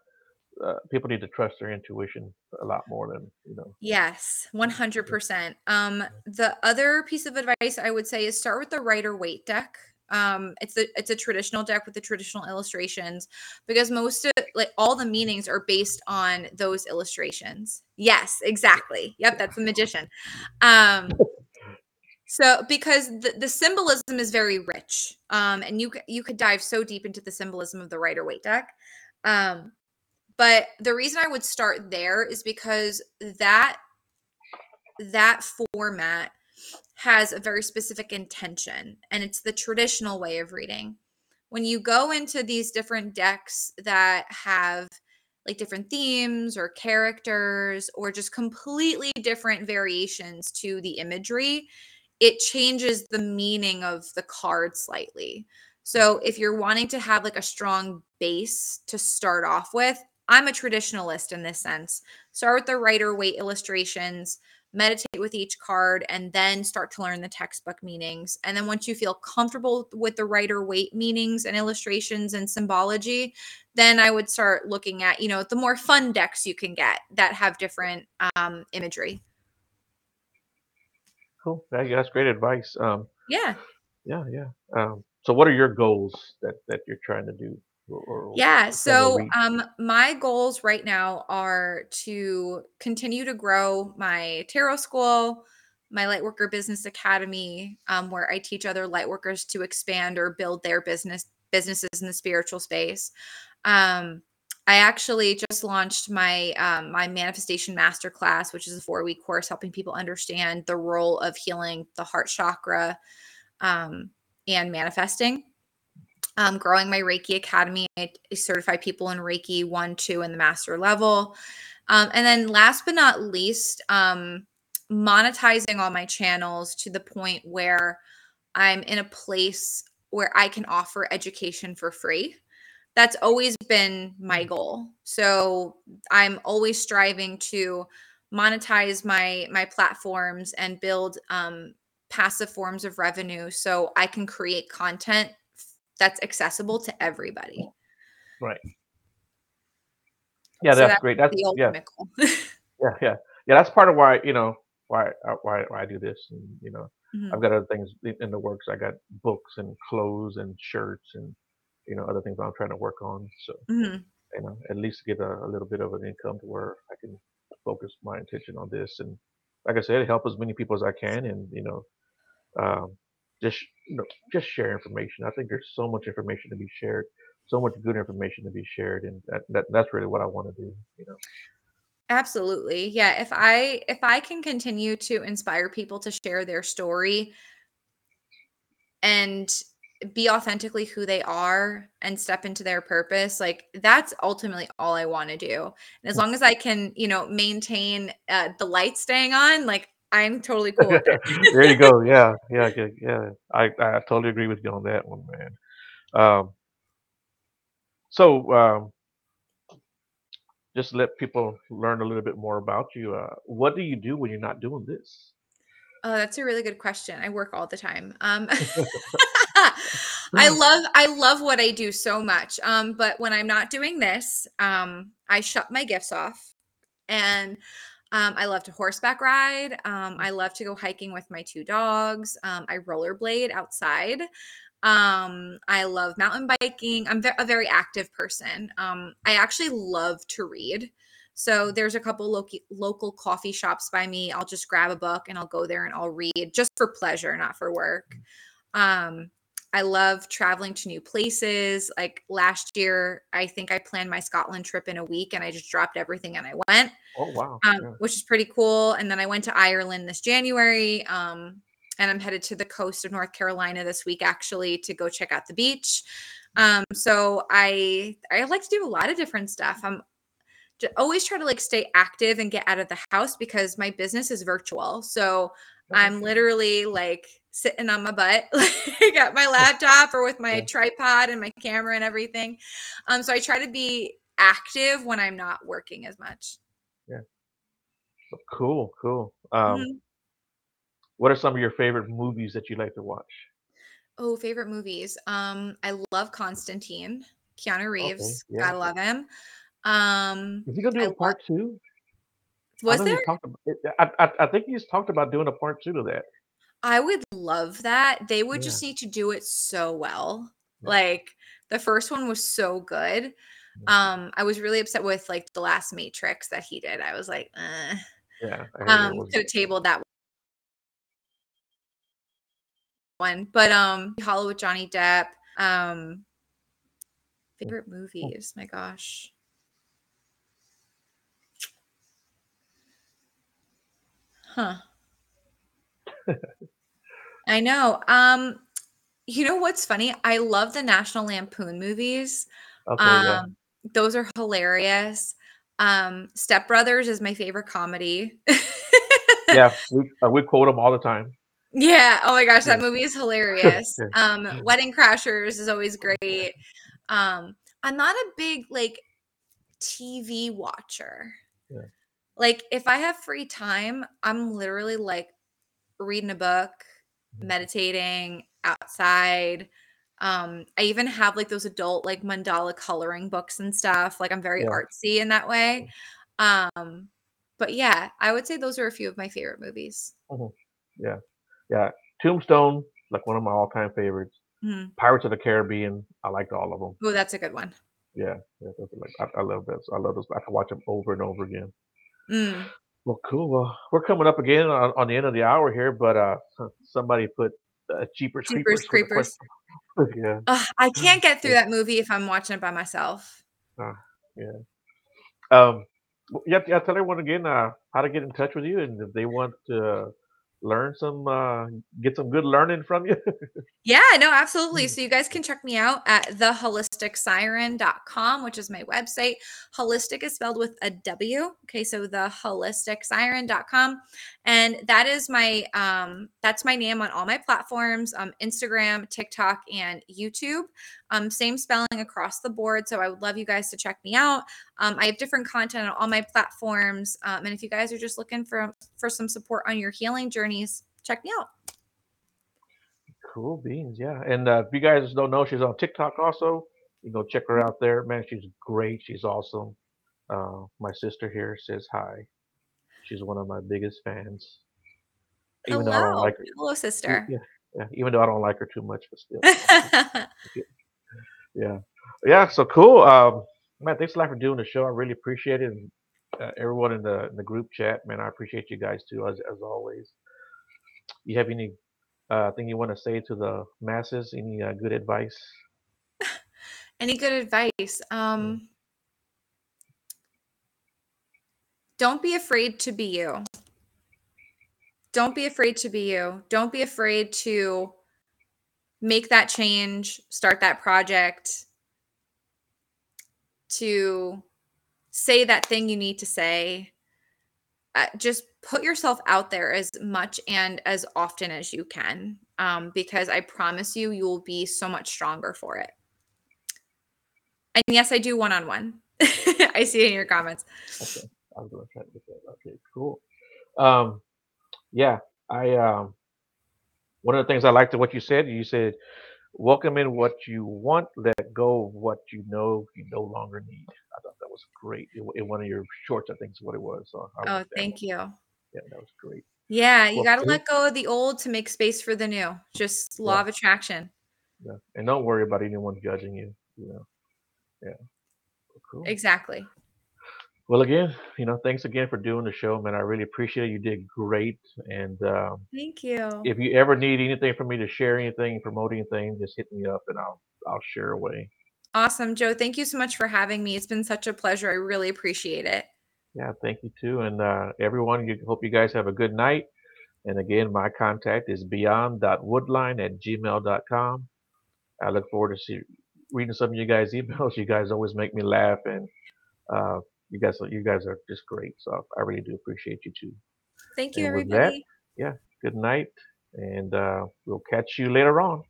uh, people need to trust their intuition a lot more than you know. Yes, 100%. Um, the other piece of advice I would say is start with the Rider Waite deck. Um, it's a it's a traditional deck with the traditional illustrations because most of like all the meanings are based on those illustrations. Yes, exactly. Yep, that's the magician. Um, so because the, the symbolism is very rich, um, and you you could dive so deep into the symbolism of the Rider Waite deck. Um, but the reason I would start there is because that that format has a very specific intention and it's the traditional way of reading. When you go into these different decks that have like different themes or characters or just completely different variations to the imagery, it changes the meaning of the card slightly. So if you're wanting to have like a strong base to start off with, I'm a traditionalist in this sense. Start with the Rider Waite illustrations, meditate with each card, and then start to learn the textbook meanings. And then once you feel comfortable with the Rider Waite meanings and illustrations and symbology, then I would start looking at, you know, the more fun decks you can get that have different um, imagery. cool. That's great advice. Um, Yeah. yeah, yeah. Um, so what are your goals that that you're trying to do or, or Yeah. So, um, my goals right now are to continue to grow my tarot school, my Lightworker Business Academy, um, where I teach other lightworkers to expand or build their business businesses in the spiritual space. Um, I actually just launched my um, my manifestation masterclass, which is a four week course helping people understand the role of healing the heart chakra um, and manifesting um, growing my Reiki Academy. I certify people in Reiki one, two, and the master level. Um, and then last but not least, um, monetizing all my channels to the point where I'm in a place where I can offer education for free. That's always been my Mm, goal. So I'm always striving to monetize my my platforms and build um, passive forms of revenue so I can create content that's accessible to everybody. Right. Yeah, So that's that's great. That's the yeah, ultimate goal. yeah, yeah, yeah. That's part of why you know why I, why why I do this, and you know Mhm, I've got other things in the works. I got books and clothes and shirts and you know other things I'm trying to work on. So mhm. you know at least get a, a little bit of an income to where I can focus my attention on this and like I said, help as many people as I can, and you know um, just you know just share information. I think there's so much information to be shared, so much good information to be shared, and that, that that's really what I want to do. You know. Absolutely. Yeah, if I if I can continue to inspire people to share their story and be authentically who they are and step into their purpose, like that's ultimately all I want to do. And as long as I can, you know, maintain uh, the light staying on, like I'm totally cool with it. there you go. Yeah, yeah, yeah, yeah. I I totally agree with you on that one, man. Um, so um, just let people learn a little bit more about you. Uh, what do you do when you're not doing this? Oh, that's a really good question. I work all the time. Um, I love I love what I do so much. Um, but when I'm not doing this, um, I shut my gifts off and um, I love to horseback ride. Um, I love to go hiking with my two dogs. Um, I rollerblade outside. Um, I love mountain biking. I'm a very active person. Um, I actually love to read. So there's a couple local local coffee shops by me. I'll just grab a book and I'll go there and I'll read just for pleasure, not for work. Um, I love traveling to new places. Like last year, I think I planned my Scotland trip in a week and I just dropped everything and I went Oh wow, um, yeah. which is pretty cool. And then I went to Ireland this January, um, and I'm headed to the coast of North Carolina this week actually to go check out the beach. Um, so I I like to do a lot of different stuff. I'm always try to like stay active and get out of the house because my business is virtual. So I'm literally like sitting on my butt, like at my laptop or with my yeah. tripod and my camera and everything. Um, so I try to be active when I'm not working as much. Yeah. Cool, cool. Um, mm-hmm. What are some of your favorite movies that you like to watch? Oh, favorite movies. Um, I love Constantine. Keanu Reeves. Okay, yeah. Gotta love him. Um, Is he gonna do I a part love- two? Was there? About, I, I, I think he's talked about doing a part two to that. I would love that. They would yeah. just need to do it so well. Yeah. Like the first one was so good. Um, I was really upset with like the last Matrix that he did. I was like, eh. yeah, um, could have tabled that one. But um, Hollow with Johnny Depp. Um, favorite movies. My gosh. Huh. I know. Um, you know what's funny? I love the National Lampoon movies. Okay, yeah. Um, those are hilarious. Um, Step Brothers is my favorite comedy. Yeah, we uh, we quote them all the time. Yeah. Oh my gosh, that movie is hilarious. Um, Wedding Crashers is always great. Um, I'm not a big like TV watcher. Yeah. Like if I have free time, I'm literally like reading a book. Meditating outside. Um, I even have like those adult like mandala coloring books and stuff. Like I'm very yeah. artsy in that way. Um, but yeah, I would say those are a few of my favorite movies. Mm-hmm. Yeah, yeah. Tombstone, like one of my all-time favorites. Mm-hmm. Pirates of the Caribbean, I liked all of them. Oh, that's a good one. Yeah, yeah. Like, I, I, love those. I love those. I can watch them over and over again. Mm. Well, cool. Well, we're coming up again on, on the end of the hour here, but uh, somebody put uh, Jeepers, Jeepers Creepers. yeah. Uh, I can't get through yeah. that movie if I'm watching it by myself. Uh, yeah. Um, yeah, yeah. Tell everyone again uh, how to get in touch with you, and if they want to learn some uh get some good learning from you yeah no absolutely mm. so you guys can check me out at thewholisticsiren.com which is my website holistic is spelled with a w okay so the holistiksiren.com and that is my um that's my name on all my platforms um instagram tiktok and youtube um, same spelling across the board. So I would love you guys to check me out. Um, I have different content on all my platforms. Um, and if you guys are just looking for for some support on your healing journeys, check me out. Cool beans, yeah. And uh, if you guys don't know, she's on TikTok also. You go check her out there, man. She's great. She's awesome. Uh, my sister here says hi. She's one of my biggest fans. Even Hello. though I don't like her. Hello, sister. Yeah, yeah. Even though I don't like her too much, but still. Yeah. Yeah. So cool. Um, man, thanks a lot for doing the show. I really appreciate it. And uh, everyone in the in the group chat, man, I appreciate you guys too, as as always. You have any uh, thing you want to say to the masses? Any uh, good advice? any good advice? Um, don't be afraid to be you. Don't be afraid to be you. Don't be afraid to make that change, start that project, to say that thing you need to say. Uh, just put yourself out there as much and as often as you can um, because I promise you, you will be so much stronger for it. And yes, I do one on one. I see it in your comments. Okay. I was going to try to get that. Okay, cool. Um, yeah, I um, one of the things I liked what you said, you said, welcome in what you want, let go of what you know you no longer need. I thought that was great in, in one of your shorts, I think is what it was. So oh, thank you. Yeah, that was great. Yeah, you well, got to let go of the old to make space for the new. Just law yeah. of attraction. Yeah, and don't worry about anyone judging you. You know, yeah. Cool. Exactly. Well, again, you know, thanks again for doing the show, man. I really appreciate it. You did great. And um, thank you. If you ever need anything from me to share anything, promote anything, just hit me up and I'll I'll share away. Awesome, Joe. Thank you so much for having me. It's been such a pleasure. I really appreciate it. Yeah, thank you too. And uh, everyone, you hope you guys have a good night. And again, my contact is beyond.woodline at gmail.com. I look forward to see, reading some of you guys' emails. You guys always make me laugh and uh, you guys you guys are just great. So I really do appreciate you too. Thank you, everybody. That, yeah. Good night And uh, we'll catch you later on.